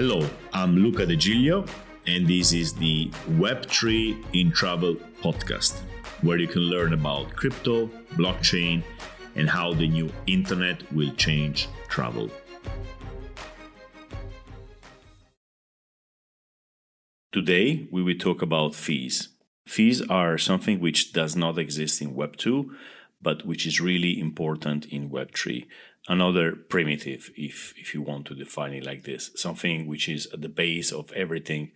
Hello, I'm Luca De Giglio, and this is the Web3 in Travel podcast, where you can learn about crypto, blockchain, and how the new internet will change travel. Today, we will talk about fees. Fees are something which does not exist in Web 2, but which is really important in Web 3. Another primitive, if, if you want to define it like this, something which is at the base of everything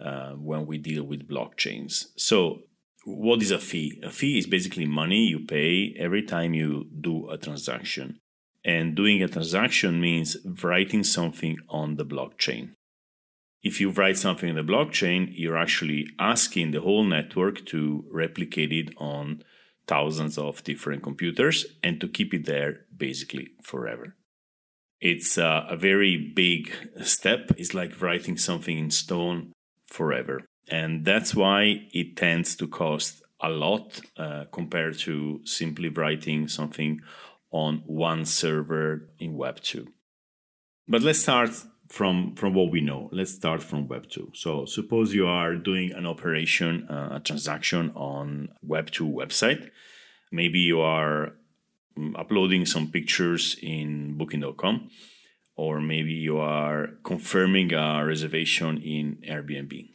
uh, when we deal with blockchains. So, what is a fee? A fee is basically money you pay every time you do a transaction. And doing a transaction means writing something on the blockchain if you write something in the blockchain, you're actually asking the whole network to replicate it on thousands of different computers and to keep it there basically forever. It's uh, a very big step. It's like writing something in stone forever. And that's why it tends to cost a lot uh, compared to simply writing something on one server in Web 2. But let's start from from what we know let's start from web 2 so suppose you are doing an operation uh, a transaction on web 2 website maybe you are uploading some pictures in booking.com or maybe you are confirming a reservation in airbnb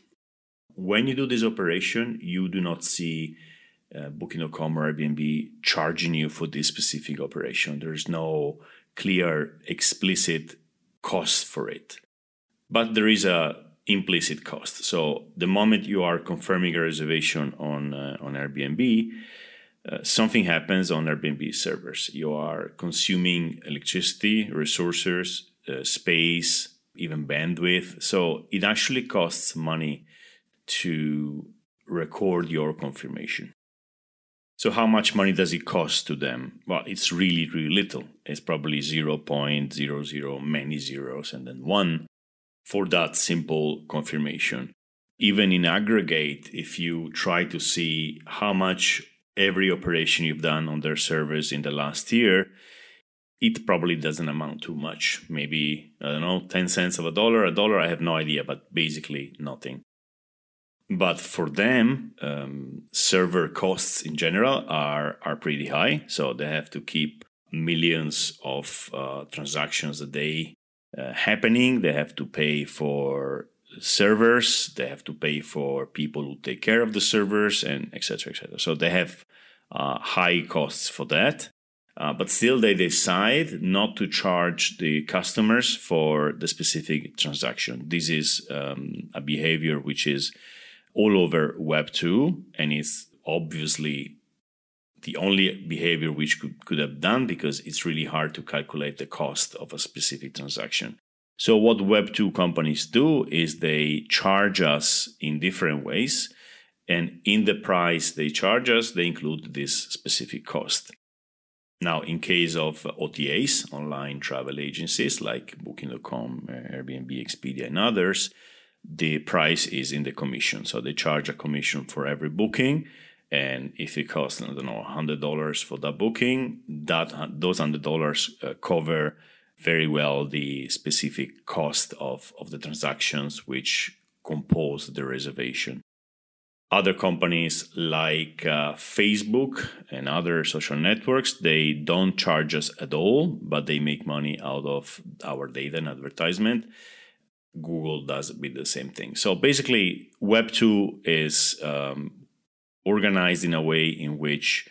when you do this operation you do not see uh, booking.com or airbnb charging you for this specific operation there's no clear explicit cost for it. But there is a implicit cost. So the moment you are confirming a reservation on uh, on Airbnb, uh, something happens on Airbnb servers. You are consuming electricity, resources, uh, space, even bandwidth. So it actually costs money to record your confirmation. So how much money does it cost to them? Well, it's really, really little. It's probably 0.00, many zeros, and then one for that simple confirmation. Even in aggregate, if you try to see how much every operation you've done on their servers in the last year, it probably doesn't amount to much. Maybe, I don't know, 10 cents of a dollar, a dollar, I have no idea, but basically nothing. But for them, um, server costs in general are, are pretty high. So they have to keep millions of uh, transactions a day uh, happening. They have to pay for servers. They have to pay for people who take care of the servers and etc. etc. So they have uh, high costs for that. Uh, but still, they decide not to charge the customers for the specific transaction. This is um, a behavior which is all over Web 2, and it's obviously the only behavior which could, could have done because it's really hard to calculate the cost of a specific transaction. So, what Web 2 companies do is they charge us in different ways. And in the price they charge us, they include this specific cost. Now, in case of OTAs, online travel agencies like Booking.com, Airbnb, Expedia, and others, the price is in the commission. So they charge a commission for every booking. And if it costs, I don't know, $100 for that booking, that those $100 uh, cover very well the specific cost of, of the transactions which compose the reservation. Other companies like uh, Facebook and other social networks, they don't charge us at all, but they make money out of our data and advertisement Google does with the same thing. So basically, Web 2 is um, organized in a way in which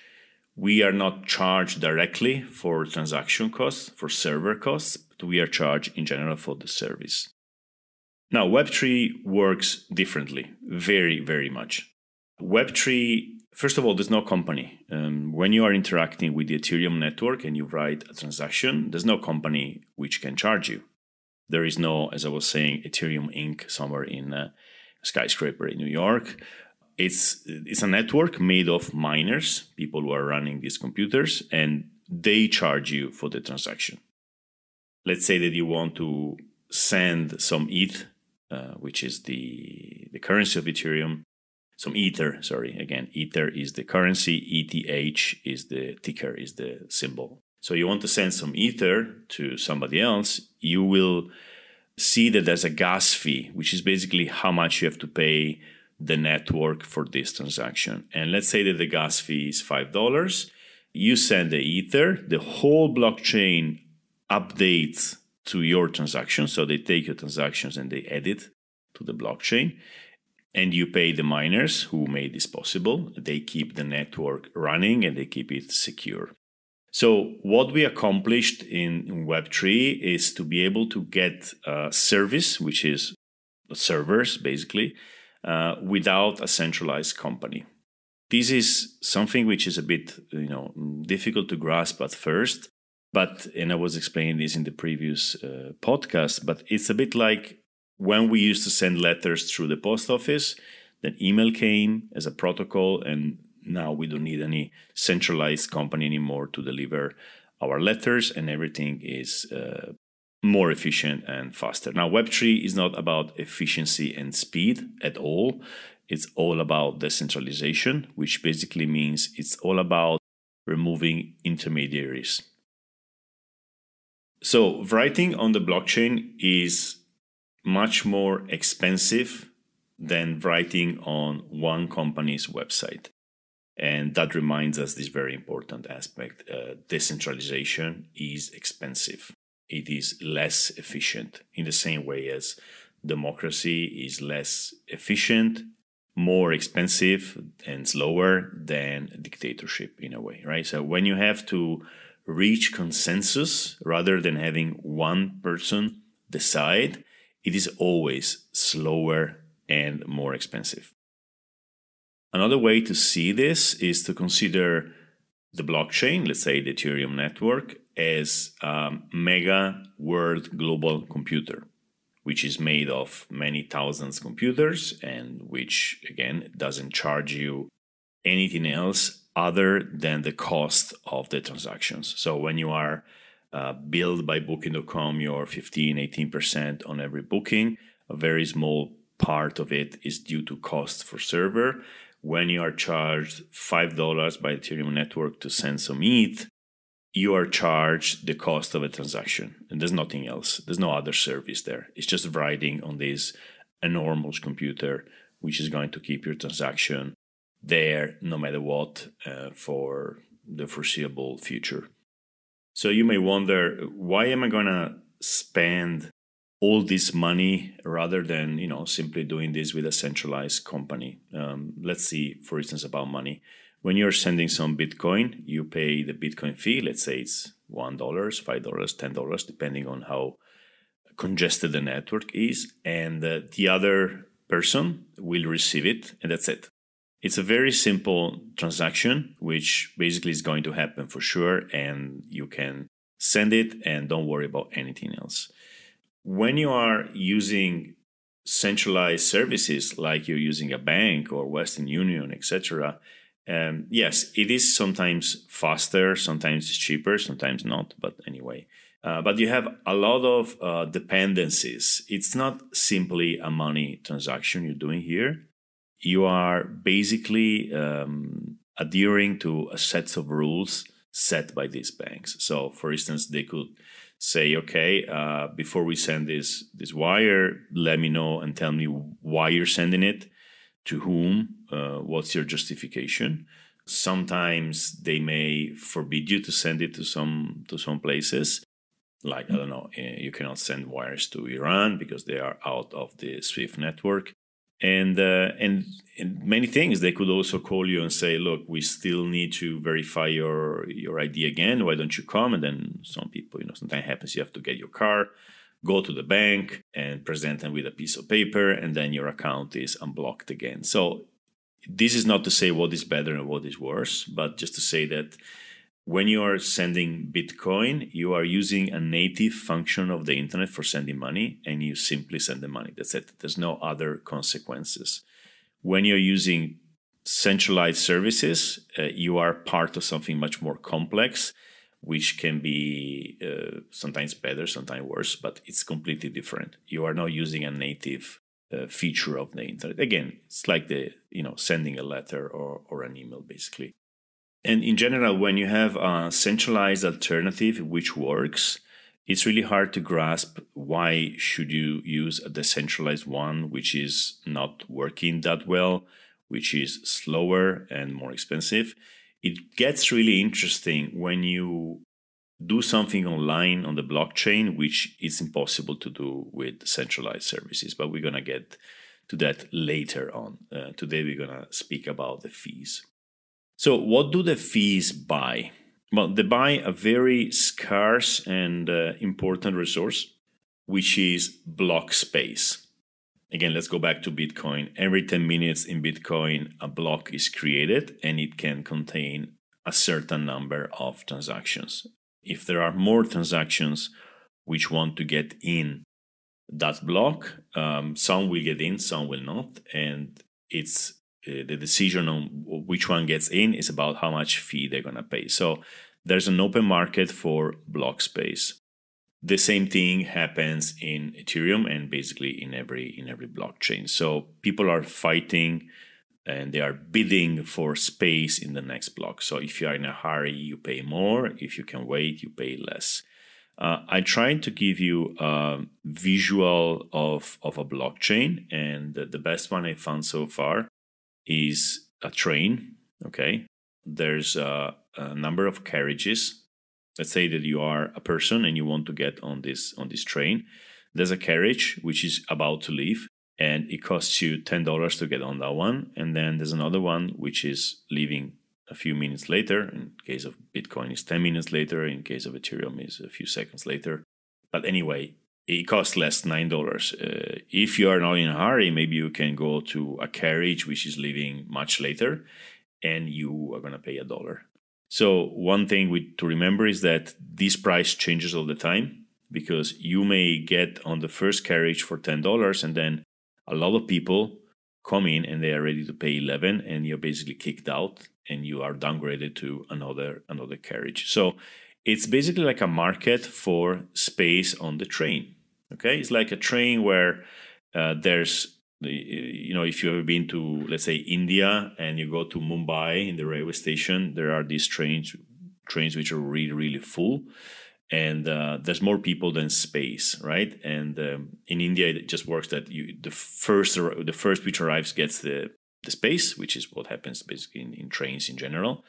we are not charged directly for transaction costs, for server costs, but we are charged in general for the service. Now, Web3 works differently, very, very much. Web3, first of all, there's no company. Um, when you are interacting with the Ethereum network and you write a transaction, there's no company which can charge you. There is no, as I was saying, Ethereum Inc. somewhere in a skyscraper in New York. It's it's a network made of miners, people who are running these computers, and they charge you for the transaction. Let's say that you want to send some ETH, uh, which is the the currency of Ethereum, some Ether. Sorry, again, Ether is the currency. ETH is the ticker, is the symbol so you want to send some ether to somebody else, you will see that there's a gas fee, which is basically how much you have to pay the network for this transaction. And let's say that the gas fee is $5. You send the Ether, the whole blockchain updates to your transaction. So they take your transactions and they add it to the blockchain. And you pay the miners who made this possible. They keep the network running and they keep it secure. So, what we accomplished in Web3 is to be able to get a service, which is servers basically, uh, without a centralized company. This is something which is a bit, you know, difficult to grasp at first, but and I was explaining this in the previous uh, podcast, but it's a bit like when we used to send letters through the post office. Then email came as a protocol, and now we don't need any centralized company anymore to deliver our letters and everything is uh, more efficient and faster now web3 is not about efficiency and speed at all it's all about decentralization which basically means it's all about removing intermediaries so writing on the blockchain is much more expensive than writing on one company's website and that reminds us this very important aspect uh, decentralization is expensive, it is less efficient, in the same way as democracy is less efficient, more expensive, and slower than dictatorship in a way, right? So when you have to reach consensus rather than having one person decide, it is always slower and more expensive. Another way to see this is to consider the blockchain, let's say the Ethereum network, as a mega world global computer, which is made of many thousands computers and which, again, doesn't charge you anything else other than the cost of the transactions. So when you are uh, billed by booking.com your 15 18% on every booking a very small part of it is due to cost for server when you are charged $5 by Ethereum network to send some ETH, you are charged the cost of a transaction. And there's nothing else. There's no other service there. It's just writing on this enormous computer, which is going to keep your transaction there no matter what uh, for the foreseeable future. So you may wonder why am I going to spend all this money rather than you know simply doing this with a centralized company. Um, let's see, for instance, about money. When you're sending some Bitcoin, you pay the Bitcoin fee. Let's say it's one dollars, five dollars, ten dollars, depending on how congested the network is, and uh, the other person will receive it, and that's it. It's a very simple transaction, which basically is going to happen for sure, and you can send it and don't worry about anything else when you are using centralized services like you're using a bank or Western Union, etc., um, yes, it is sometimes faster, sometimes it's cheaper, sometimes not, but anyway. Uh, but you have a lot of uh, dependencies. It's not simply a money transaction you're doing here. You are basically um, adhering to a set of rules set by these banks. So, for instance, they could say, okay, uh, before we send this this wire, let me know and tell me why you're sending it, to whom, uh, what's your justification. Sometimes they may forbid you to send it to some to some places, like I don't know, eh, you cannot send wires to Iran because they are out of the SWIFT network and, uh, and and many things they could also call you and say look we still need to verify your your id again. Why don't you come? And then some people you know sometimes happens you have to get your car go to the bank and present them with a piece of paper and then your account is unblocked again. So this is not to say what is better and what is worse but just to say that when you are sending Bitcoin, you are using a native function of the internet for sending money and you simply send the money. That's it. There's no other consequences. When you're using centralized services, uh, you are part of something much more complex, which can be uh, sometimes better, sometimes worse, but it's completely different. You are not using a native uh, feature of the internet. Again, it's like the you know sending a letter or, or an email, basically. And in general, when you have a centralized alternative which works, it's really hard to grasp why should you use a decentralized one which is not working that well which is slower and more expensive. It gets really interesting when you do something online on the blockchain which is impossible to do with centralized services but we're going to get to that later on. Uh, today we're going to speak about the fees so what do the fees buy well, they buy a very scarce and uh, important resource, which is block space. Again, let's go back to Bitcoin. Every 10 minutes in Bitcoin, a block is created and it can contain a certain number of transactions. If there are more transactions which want to get in that block, um, some will get in, some will not. And it's uh, the decision on which one gets in is about how much fee they're going to pay. So there's an open market for block space. The same thing happens in Ethereum and basically in every in every blockchain. So people are fighting and they are bidding for space in the next block. So if you are in a hurry, you pay more. If you can wait, you pay less. Uh, I tried to give you a visual of, of a blockchain, and the, the best one I found so far is a train. Okay, there's a, a, number of carriages. Let's say that you are a person and you want to get on this on this train. There's a carriage which is about to leave, and it costs you ten dollars to get on that one. And then there's another one which is leaving a few minutes later. In case of Bitcoin, is ten minutes later. In case of Ethereum, is a few seconds later. But anyway, it costs less nine dollars. Uh, if you are not in a hurry, maybe you can go to a carriage which is leaving much later, and you are to pay a dollar. So one thing we, to remember is that this price changes all the time because you may get on the first carriage for ten dollars, and then a lot of people come in and they are ready to pay eleven, and you're basically kicked out, and you are downgraded to another another carriage. So it's basically like a market for space on the train. Okay, it's like a train where uh, there's you know if you've ever been to let's say india and you go to mumbai in the railway station there are these trains trains which are really really full. And uh, there's more people than space right? And um, in india it just works that you the first the first which arrives gets the the space which is what happens basically in, in trains in general.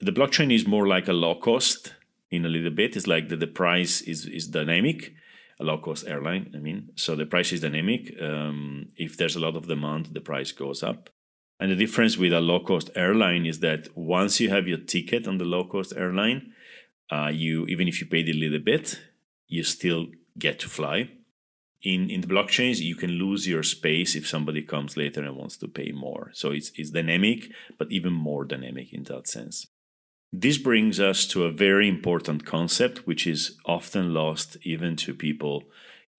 The blockchain is more like a low cost in a little bit. It's like that the price is is dynamic a low cost airline. I mean, so the price is dynamic. Um, if there's a lot of demand, the price goes up. And the difference with a low cost airline is that once you have your ticket on the low cost airline, uh, you even if you paid a little bit, you still get to fly. In in the blockchains, you can lose your space if somebody comes later and wants to pay more. So it's it's dynamic, but even more dynamic in that sense. This brings us to a very important concept, which is often lost even to people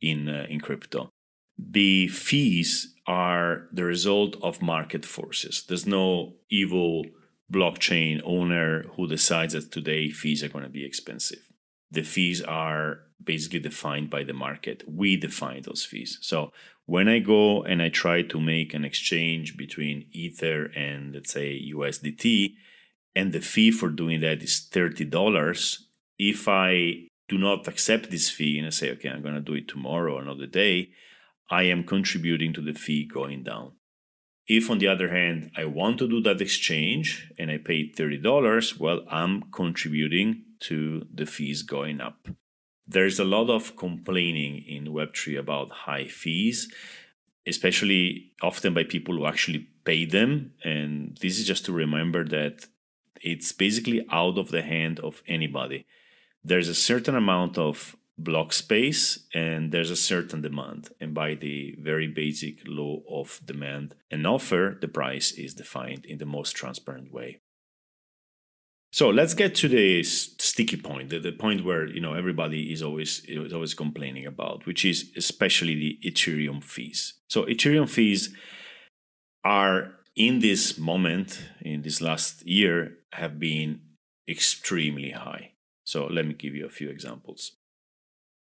in, uh, in crypto. The fees are the result of market forces. There's no evil blockchain owner who decides that today fees are going to be expensive. The fees are basically defined by the market. We define those fees. So when I go and I try to make an exchange between Ether and, let's say, USDT, and the fee for doing that is $30. If I do not accept this fee and I say, okay, I'm going to do it tomorrow or another day, I am contributing to the fee going down. If, on the other hand, I want to do that exchange and I pay $30, well, I'm contributing to the fees going up. There's a lot of complaining in Web3 about high fees, especially often by people who actually pay them. And this is just to remember that it's basically out of the hand of anybody. There's a certain amount of block space and there's a certain demand. And by the very basic law of demand and offer, the price is defined in the most transparent way. So let's get to the sticky point, the, the point where you know everybody is always is always complaining about, which is especially the Ethereum fees. So Ethereum fees are in this moment, in this last year, have been extremely high. So let me give you a few examples.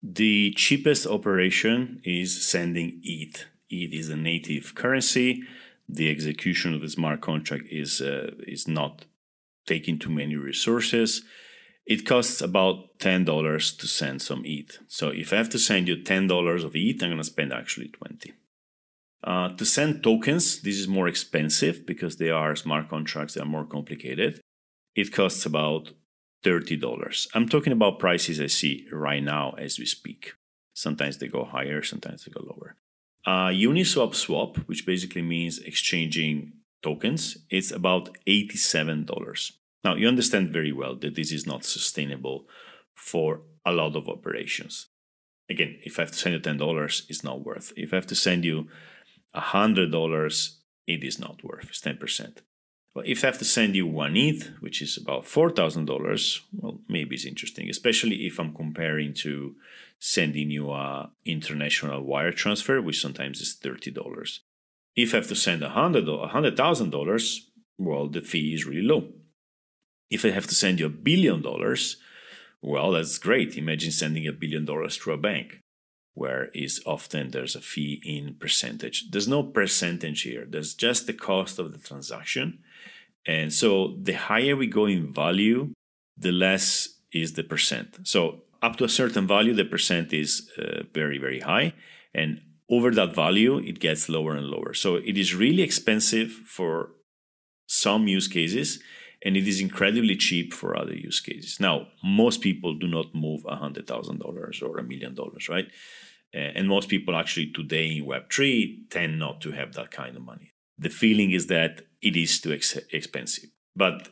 The cheapest operation is sending ETH. ETH is a native currency. The execution of the smart contract is uh, is not taking too many resources. it costs about $10 to send some ETH. So if I have to send you $10 of ETH, I'm going to spend actually 20. Uh, to send tokens, this is more expensive because they are smart contracts, they are more complicated. It costs about $30. I'm talking about prices I see right now as we speak. Sometimes they go higher, sometimes they go lower. Uh, Uniswap swap, which basically means exchanging tokens, it's about $87. Now, you understand very well that this is not sustainable for a lot of operations. Again, if I have to send you $10, it's not worth. If I have to send you $100, it is not worth. It's 10%. But if I have to send you one ETH, which is about $4,000, well, maybe it's interesting, especially if I'm comparing to sending you a international wire transfer, which sometimes is $30. If I have to send $100,000, well, the fee is really low. If I have to send you a billion dollars, well, that's great. Imagine sending a billion dollars to a bank, where is often there's a fee in percentage. There's no percentage here. There's just the cost of the transaction. And so the higher we go in value, the less is the percent. So up to a certain value, the percent is uh, very, very high. And over that value, it gets lower and lower. So it is really expensive for some use cases and it is incredibly cheap for other use cases. Now, most people do not move $100,000 or a million dollars, right? And most people actually today in Web3 tend not to have that kind of money. The feeling is that it is too ex- expensive. But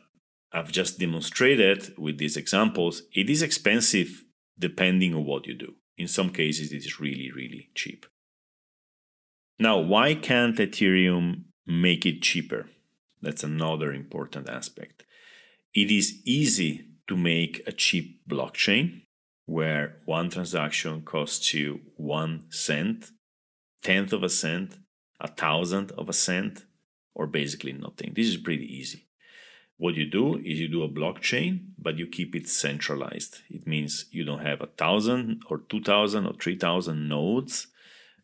I've just demonstrated with these examples, it is expensive depending on what you do. In some cases, it is really, really cheap. Now, why can't Ethereum make it cheaper? That's another important aspect. It is easy to make a cheap blockchain where one transaction costs you one cent, tenth of a cent, a thousandth of a cent, or basically nothing. This is pretty easy. What you do is you do a blockchain, but you keep it centralized. It means you don't have a thousand or two thousand or three thousand nodes,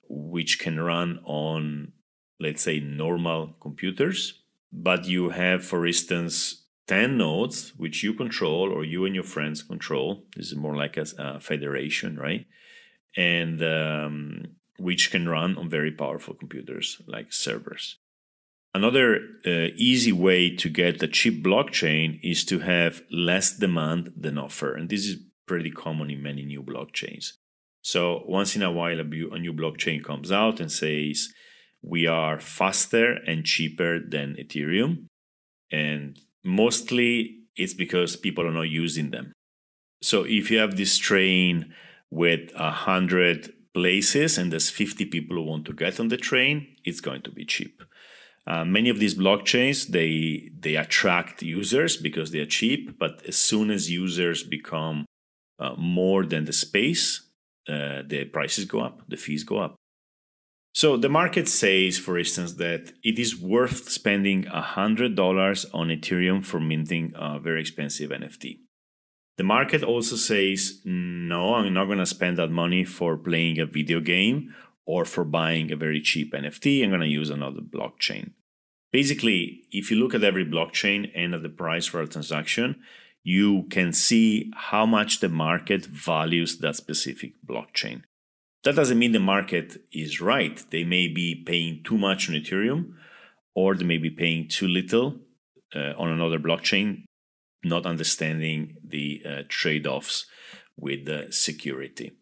which can run on, let's say, normal computers but you have, for instance, 10 nodes which you control or you and your friends control. This is more like a, a federation, right? And um, which can run on very powerful computers like servers. Another uh, easy way to get a cheap blockchain is to have less demand than offer. And this is pretty common in many new blockchains. So once in a while, a new blockchain comes out and says, we are faster and cheaper than Ethereum. And mostly it's because people are not using them. So if you have this train with a hundred places and there's 50 people who want to get on the train, it's going to be cheap. Uh, many of these blockchains they they attract users because they are cheap, but as soon as users become uh, more than the space, uh, the prices go up, the fees go up. So the market says, for instance, that it is worth spending $100 on Ethereum for minting a very expensive NFT. The market also says, no, I'm not going to spend that money for playing a video game or for buying a very cheap NFT. I'm going to use another blockchain. Basically, if you look at every blockchain and at the price for a transaction, you can see how much the market values that specific blockchain. That doesn't mean the market is right. They may be paying too much on Ethereum, or they may be paying too little uh, on another blockchain, not understanding the uh, trade offs with the security.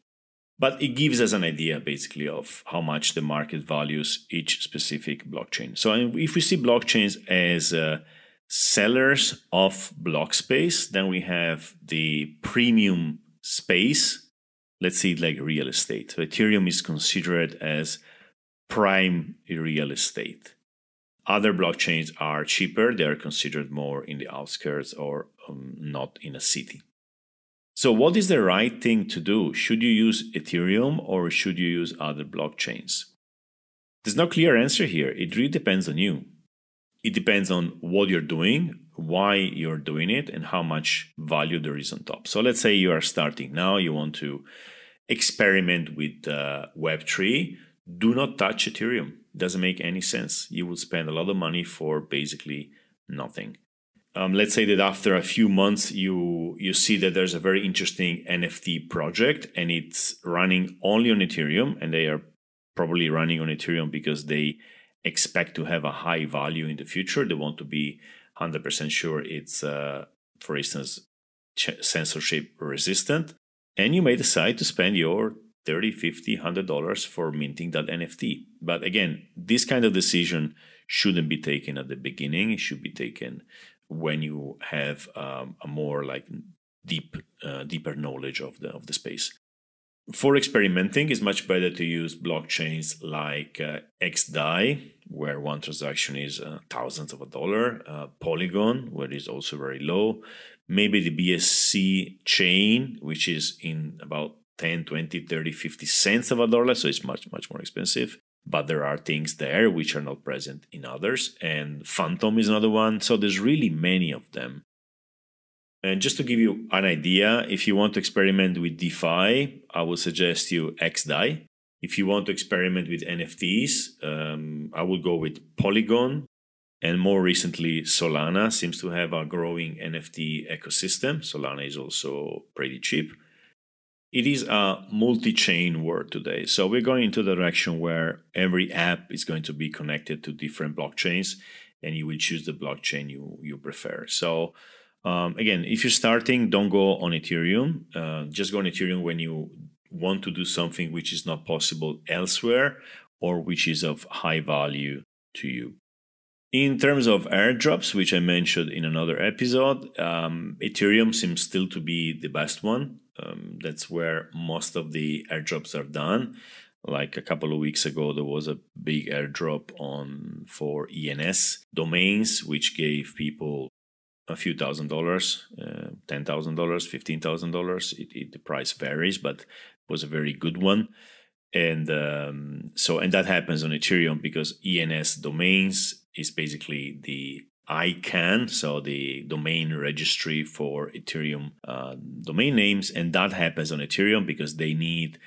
But it gives us an idea basically of how much the market values each specific blockchain. So if we see blockchains as uh, sellers of block space, then we have the premium space let's say like real estate. So Ethereum is considered as prime real estate. Other blockchains are cheaper, they are considered more in the outskirts or um, not in a city. So, what is the right thing to do? Should you use Ethereum or should you use other blockchains? There's no clear answer here. It really depends on you. It depends on what you're doing, why you're doing it, and how much value there is on top. So let's say you are starting now, you want to experiment with uh, Web3. Do not touch Ethereum. Doesn't make any sense. You will spend a lot of money for basically nothing. um, let's say that after a few months you you see that there's a very interesting nft project and it's running only on ethereum and they are probably running on ethereum because they expect to have a high value in the future they want to be 100% sure it's uh, for instance ch- censorship resistant and you may decide to spend your 30 50 100 dollars for minting that nft but again this kind of decision shouldn't be taken at the beginning. It should be taken when you have um, a more like deep uh, deeper knowledge of the of the space. For experimenting it's much better to use blockchains like uh, xdai where one transaction is uh, thousands of a dollar uh, polygon where it's also very low. Maybe the bsc chain which is in about 10 20 30 50 cents of a dollar so it's much much more expensive but there are things there which are not present in others. And Fantom is another one. So there's really many of them. And just to give you an idea, if you want to experiment with DeFi, I would suggest you XDAI. If you want to experiment with NFTs, um, I would go with Polygon. And more recently, Solana seems to have a growing NFT ecosystem. Solana is also pretty cheap it is a multi-chain world today. So we're going into the direction where every app is going to be connected to different blockchains, and you will choose the blockchain you you prefer. So um, again, if you're starting, don't go on Ethereum. Uh, just go on Ethereum when you want to do something which is not possible elsewhere or which is of high value to you. In terms of airdrops, which I mentioned in another episode, um, Ethereum seems still to be the best one. Um, that's where most of the airdrops are done. Like a couple of weeks ago, there was a big airdrop on for ENS domains, which gave people a few thousand dollars, uh, ten thousand dollars, fifteen thousand dollars. The price varies, but it was a very good one. And um, so, and that happens on Ethereum because ENS domains is basically the ICANN, so the domain registry for Ethereum uh, domain names, and that happens on Ethereum because they need,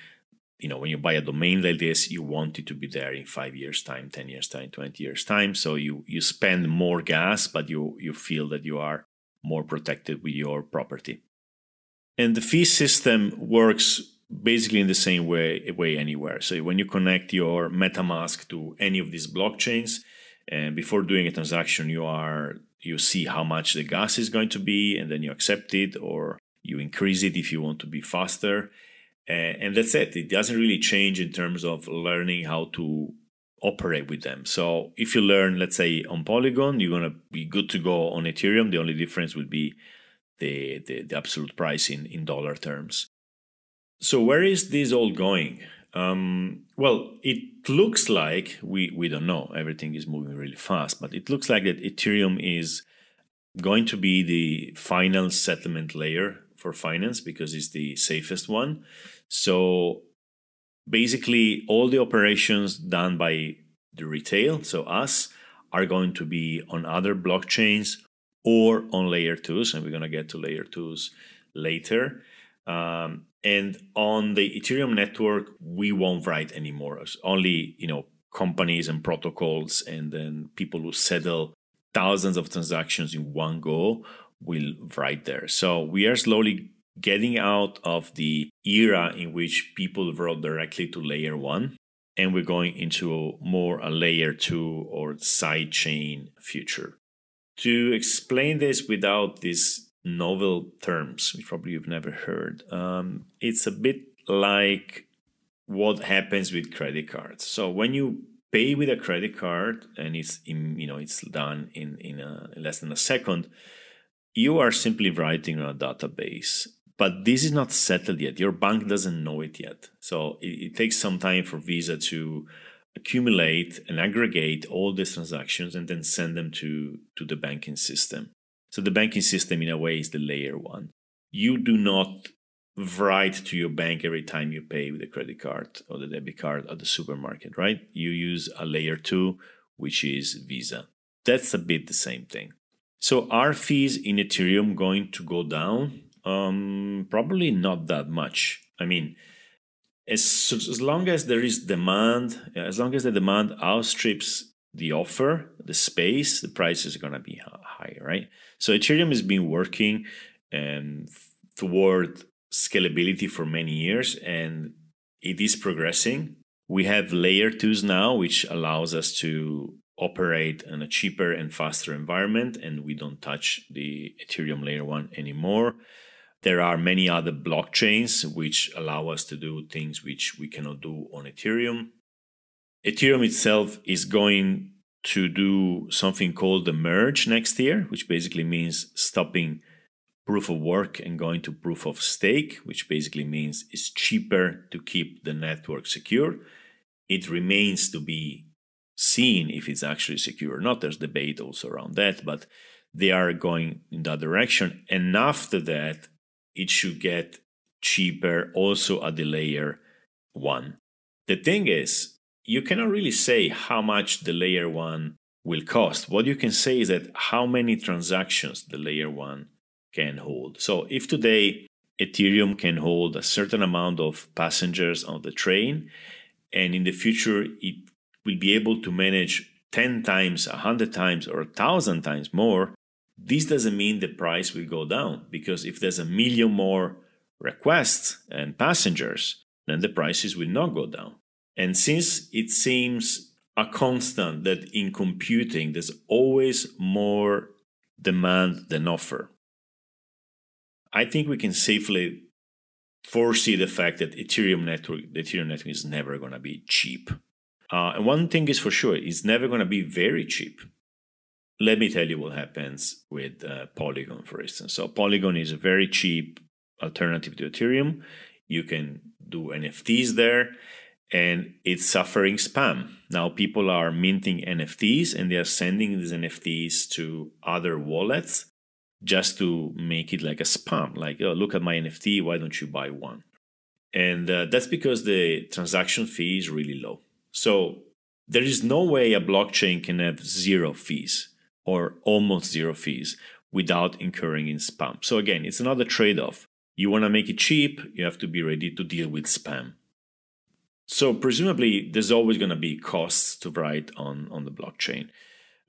you know, when you buy a domain like this, you want it to be there in five years' time, ten years' time, twenty years' time. So you you spend more gas, but you you feel that you are more protected with your property. And the fee system works basically in the same way way anywhere. So when you connect your MetaMask to any of these blockchains and before doing a transaction you are you see how much the gas is going to be and then you accept it or you increase it if you want to be faster. And that's it. It doesn't really change in terms of learning how to operate with them. So if you learn let's say on polygon you're going to be good to go on ethereum. The only difference would be the, the, the absolute price in, in dollar terms. So where is this all going um, well, it looks like we we don't know. Everything is moving really fast, but it looks like that Ethereum is going to be the final settlement layer for finance because it's the safest one. So basically, all the operations done by the retail, so us, are going to be on other blockchains or on layer twos, and we're going to get to layer twos later. Um, and on the Ethereum network, we won't write anymore. It's only you know companies and protocols, and then people who settle thousands of transactions in one go will write there. So we are slowly getting out of the era in which people wrote directly to layer one, and we're going into more a layer two or side chain future. To explain this without this novel terms, which probably you've never heard. Um, it's a bit like what happens with credit cards. So when you pay with a credit card and it's in, you know it's done in in, a, in less than a second, you are simply writing on a database. But this is not settled yet. Your bank doesn't know it yet. So it, it takes some time for Visa to accumulate and aggregate all these transactions and then send them to to the banking system. So the banking system, in a way, is the layer one. You do not write to your bank every time you pay with a credit card or the debit card at the supermarket, right? You use a layer two, which is Visa. That's a bit the same thing. So are fees in Ethereum going to go down? Um, probably not that much. I mean, as, as long as there is demand, as long as the demand outstrips the offer, the space, the price is going to be right? So Ethereum has been working um, toward scalability for many years and it is progressing. We have layer twos now, which allows us to operate in a cheaper and faster environment, and we don't touch the Ethereum layer one anymore. There are many other blockchains which allow us to do things which we cannot do on Ethereum. Ethereum itself is going to do something called the merge next year, which basically means stopping proof of work and going to proof of stake, which basically means it's cheaper to keep the network secure. It remains to be seen if it's actually secure or not. There's debate also around that, but they are going in that direction. And after that, it should get cheaper also at the layer one. The thing is, you cannot really say how much the layer one will cost. What you can say is that how many transactions the layer one can hold. So if today Ethereum can hold a certain amount of passengers on the train, and in the future it will be able to manage 10 times, 100 times, or 1,000 times more, this doesn't mean the price will go down because if there's a million more requests and passengers, then the prices will not go down. And since it seems a constant that in computing there's always more demand than offer, I think we can safely foresee the fact that Ethereum network, the Ethereum network is never going to be cheap. Uh, and one thing is for sure, it's never going to be very cheap. Let me tell you what happens with uh, Polygon, for instance. So Polygon is a very cheap alternative to Ethereum. You can do NFTs there and it's suffering spam. Now people are minting NFTs and they are sending these NFTs to other wallets just to make it like a spam. Like, oh, look at my NFT, why don't you buy one? And uh, that's because the transaction fee is really low. So there is no way a blockchain can have zero fees or almost zero fees without incurring in spam. So again, it's another trade off. You want to make it cheap, you have to be ready to deal with spam. So presumably, there's always going to be costs to write on on the blockchain.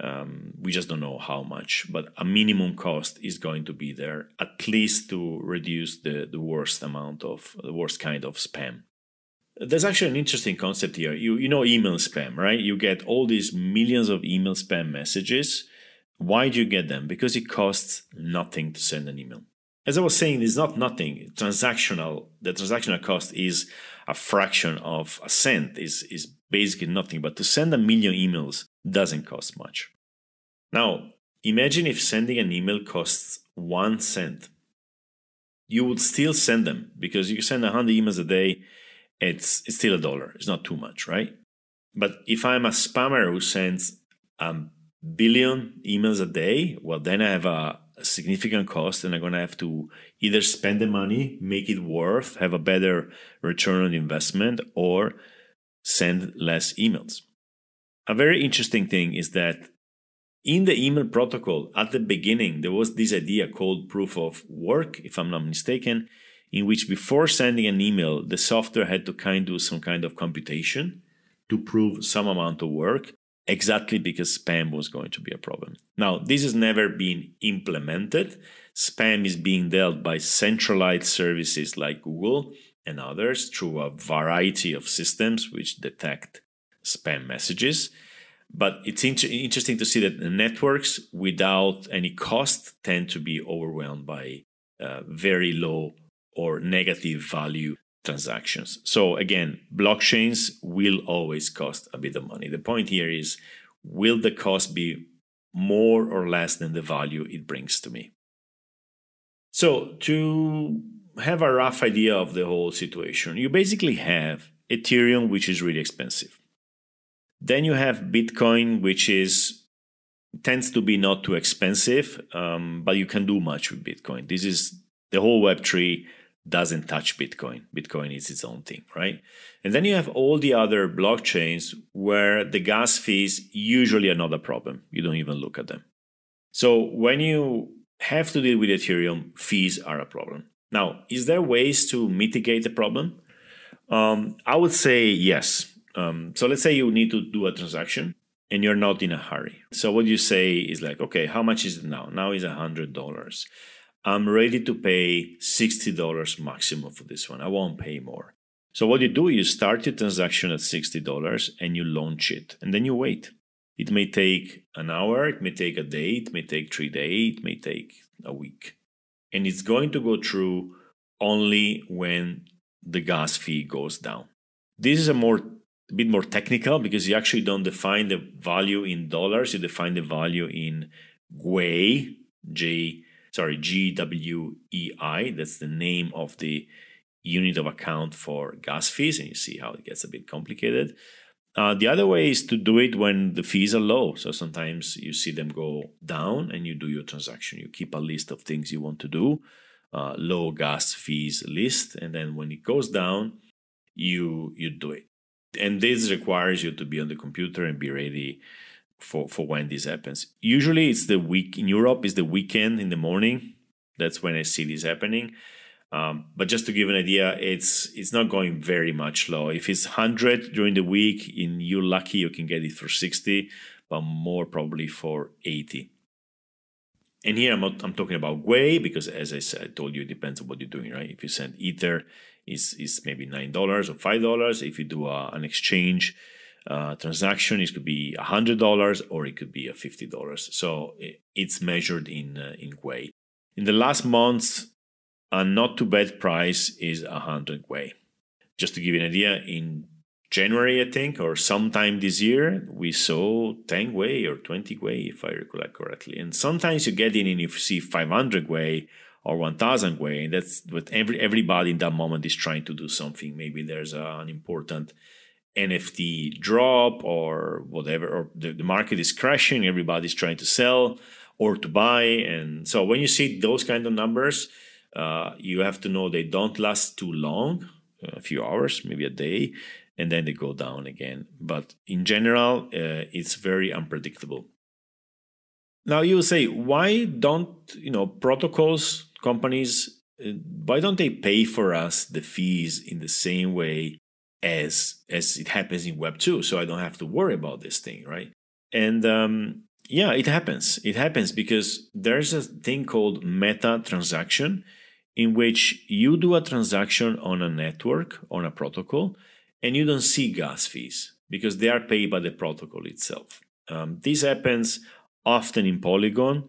Um, we just don't know how much, but a minimum cost is going to be there, at least to reduce the, the worst amount of the worst kind of spam. There's actually an interesting concept here. You you know email spam, right? You get all these millions of email spam messages. Why do you get them? Because it costs nothing to send an email. As I was saying, it's not nothing. Transactional, the transactional cost is a fraction of a cent is, is basically nothing. But to send a million emails doesn't cost much. Now, imagine if sending an email costs one cent. You would still send them because you send 100 emails a day, it's, it's still a dollar. It's not too much, right? But if I'm a spammer who sends a billion emails a day, well, then I have a, a significant cost and I'm going to have to either spend the money, make it worth, have a better return on investment, or send less emails. A very interesting thing is that in the email protocol at the beginning, there was this idea called proof of work, if I'm not mistaken, in which before sending an email, the software had to kind of do some kind of computation to prove some amount of work exactly because spam was going to be a problem. Now, this has never been implemented. Spam is being dealt by centralized services like Google and others through a variety of systems which detect spam messages. But it's inter- interesting to see that the networks without any cost tend to be overwhelmed by uh, very low or negative value transactions. So again, blockchains will always cost a bit of money. The point here is will the cost be more or less than the value it brings to me? So to have a rough idea of the whole situation, you basically have Ethereum, which is really expensive. Then you have Bitcoin, which is tends to be not too expensive, um, but you can do much with Bitcoin. This is the whole Web3 doesn't touch Bitcoin. Bitcoin is its own thing, right? And then you have all the other blockchains where the gas fees usually are not a problem. You don't even look at them. So when you have to deal with Ethereum, fees are a problem. Now, is there ways to mitigate the problem? Um, I would say yes. Um, so let's say you need to do a transaction and you're not in a hurry. So what you say is like, okay, how much is it now? Now is a hundred dollars. I'm ready to pay sixty dollars maximum for this one. I won't pay more. So what you do, you start your transaction at sixty dollars and you launch it, and then you wait. It may take an hour, it may take a day, it may take three days, it may take a week, and it's going to go through only when the gas fee goes down. This is a more a bit more technical because you actually don't define the value in dollars, you define the value in GWEI, J sorry, G W E I. That's the name of the unit of account for gas fees, and you see how it gets a bit complicated. Uh, the other way is to do it when the fees are low. So sometimes you see them go down and you do your transaction. You keep a list of things you want to do, uh, low gas fees list, and then when it goes down, you you do it and this requires you to be on the computer and be ready for for when this happens. Usually it's the week in europe is the weekend in the morning. That's when i see this happening. Um, but just to give an idea it's it's not going very much low. If it's 100 during the week in you're lucky you can get it for 60 but more probably for 80 and here I'm, not, I'm talking about GWEI because as I said, I told you it depends on what you're doing, right? If you send Ether, is is maybe nine dollars or five dollars. If you do a, an exchange uh, transaction, it could be a hundred dollars or it could be a fifty dollars. So it's measured in uh, in GWEI. In the last months, a not too bad price is a hundred GWEI. Just to give you an idea, in January, I think, or sometime this year, we saw 10 GWEI or 20 GWEI, if I recollect correctly. And sometimes you get in and you see 500 GWEI or 1000 GWEI. That's what every everybody in that moment is trying to do something. Maybe there's an important NFT drop or whatever, or the, the market is crashing, everybody's trying to sell or to buy. And so when you see those kind of numbers, uh, you have to know they don't last too long, a few hours, maybe a day, and then they go down again. But in general, uh, it's very unpredictable. Now you say, why don't you know protocols companies uh, why don't they pay for us the fees in the same way as as it happens in web 2 so i don't have to worry about this thing right? And um, yeah it happens. It happens because there's a thing called meta transaction in which you do a transaction on a network on a protocol and you don't see gas fees because they are paid by the protocol itself. Um, this happens often in polygon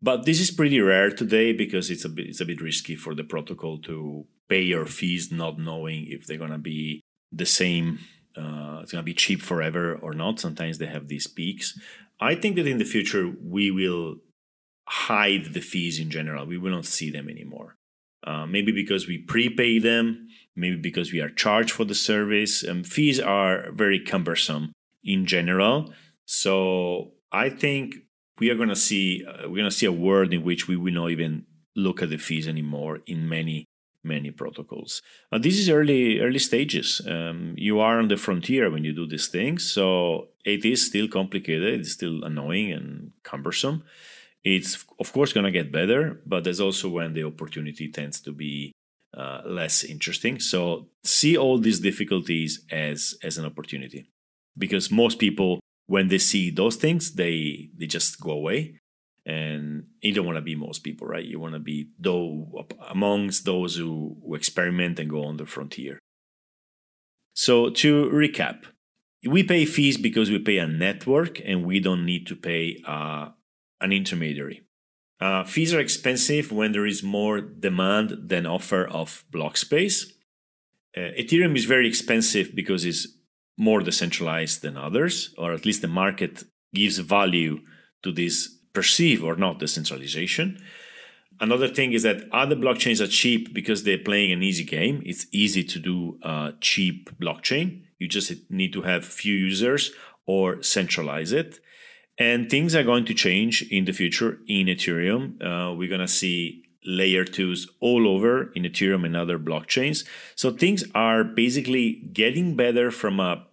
but this is pretty rare today because it's a bit it's a bit risky for the protocol to pay your fees not knowing if they're gonna be the same. Uh, it's gonna be cheap forever or not. Sometimes they have these peaks. I think that in the future we will hide the fees in general. We will not see them anymore. Uh, maybe because we prepay them, maybe because we are charged for the service. Um, fees are very cumbersome in general. So I think we are going to see uh, we're going to see a world in which we will not even look at the fees anymore in many many protocols. This is early early stages. Um, you are on the frontier when you do these things, so it is still complicated. It's still annoying and cumbersome. It's of course going to get better, but there's also when the opportunity tends to be uh, less interesting. So see all these difficulties as as an opportunity, because most people when they see those things, they they just go away. And you don't want to be most people, right? You want to be though amongst those who, who experiment and go on the frontier. So to recap, we pay fees because we pay a network and we don't need to pay uh, an intermediary. Uh, fees are expensive when there is more demand than offer of block space. Uh, Ethereum is very expensive because it's more decentralized than others, or at least the market gives value to this perceived or not decentralization. Another thing is that other blockchains are cheap because they're playing an easy game. It's easy to do a cheap blockchain. You just need to have few users or centralize it. And things are going to change in the future in Ethereum. Uh, we're going to see layer twos all over in Ethereum and other blockchains. So things are basically getting better from a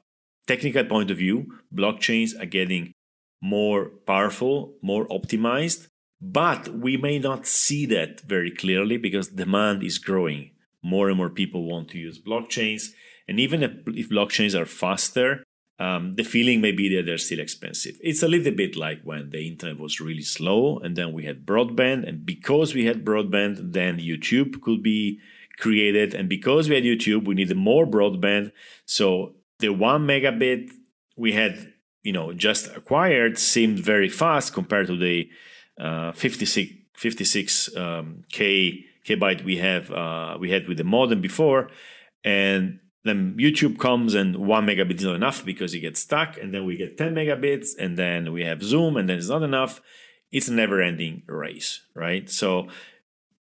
technical point of view. Blockchains are getting more powerful, more optimized, but we may not see that very clearly because demand is growing. More and more people want to use blockchains. And even if, if blockchains are faster, um, the feeling may be that they're still expensive. It's a little bit like when the internet was really slow and then we had broadband. And because we had broadband, then YouTube could be created. And because we had YouTube, we needed more broadband. So the one megabit we had, you know, just acquired seemed very fast compared to the uh, 56, 56 um, K kbyte we have uh, we had with the modem before. And then YouTube comes and one megabit is not enough because it gets stuck, and then we get 10 megabits, and then we have Zoom, and then it's not enough. It's a never ending race, right? So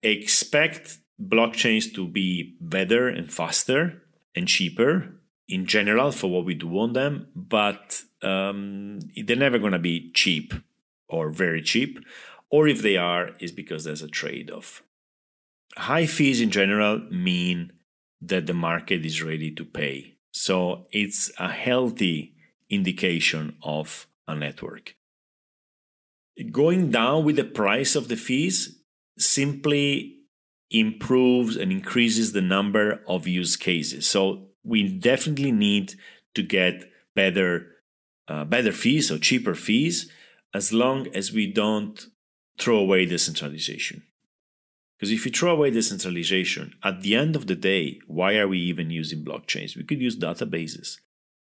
expect blockchains to be better and faster and cheaper in general for what we do on them, but um, they're never going to be cheap or very cheap. Or if they are, is because there's a trade off. High fees in general mean that the market is ready to pay. So it's a healthy indication of a network. Going down with the price of the fees simply improves and increases the number of use cases. So we definitely need to get better uh, better fees or cheaper fees as long as we don't throw away decentralization. Because if you throw away decentralization, at the end of the day, why are we even using blockchains? We could use databases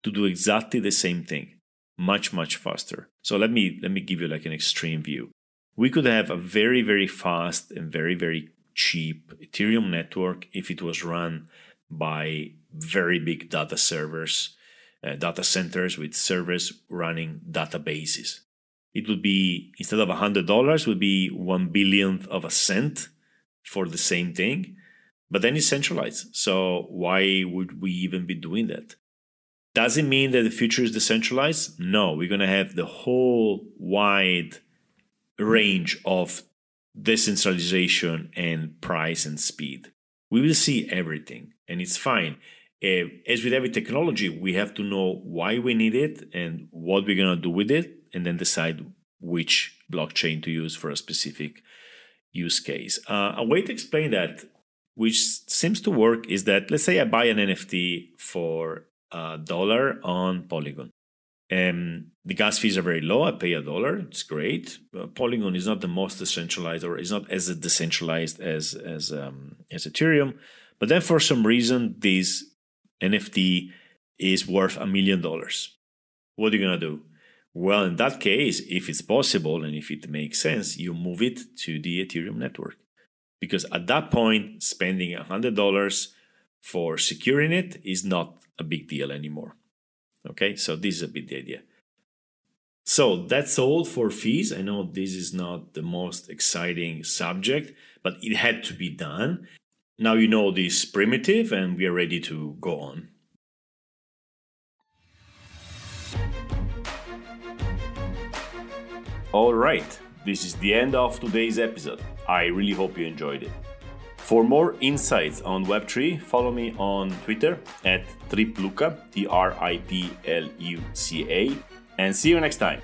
to do exactly the same thing, much, much faster. So let me let me give you like an extreme view. We could have a very, very fast and very, very cheap Ethereum network if it was run by very big data servers, uh, data centers with servers running databases. It would be instead of $100 would be 1 billionth of a cent for the same thing, but then it's centralized. So why would we even be doing that? Does it mean that the future is decentralized? No, we're going to have the whole wide range of decentralization and price and speed. We will see everything, and it's fine. Uh, as with every technology, we have to know why we need it and what we're going to do with it, and then decide which blockchain to use for a specific use case. Uh, a way to explain that, which seems to work, is that let's say I buy an NFT for a dollar on Polygon. and the gas fees are very low. I pay a dollar. It's great. Uh, Polygon is not the most decentralized, or is not as decentralized as as um, as Ethereum. But then, for some reason, this NFT is worth a million dollars. What are you gonna do? Well, in that case, if it's possible and if it makes sense, you move it to the Ethereum network. Because at that point, spending $100 for securing it is not a big deal anymore. Okay, so this is a bit the idea. So that's all for fees. I know this is not the most exciting subject, but it had to be done. Now you know this primitive, and we are ready to go on. All right, this is the end of today's episode. I really hope you enjoyed it. For more insights on Web3, follow me on Twitter at Tripluca, T R I P L U C A, and see you next time.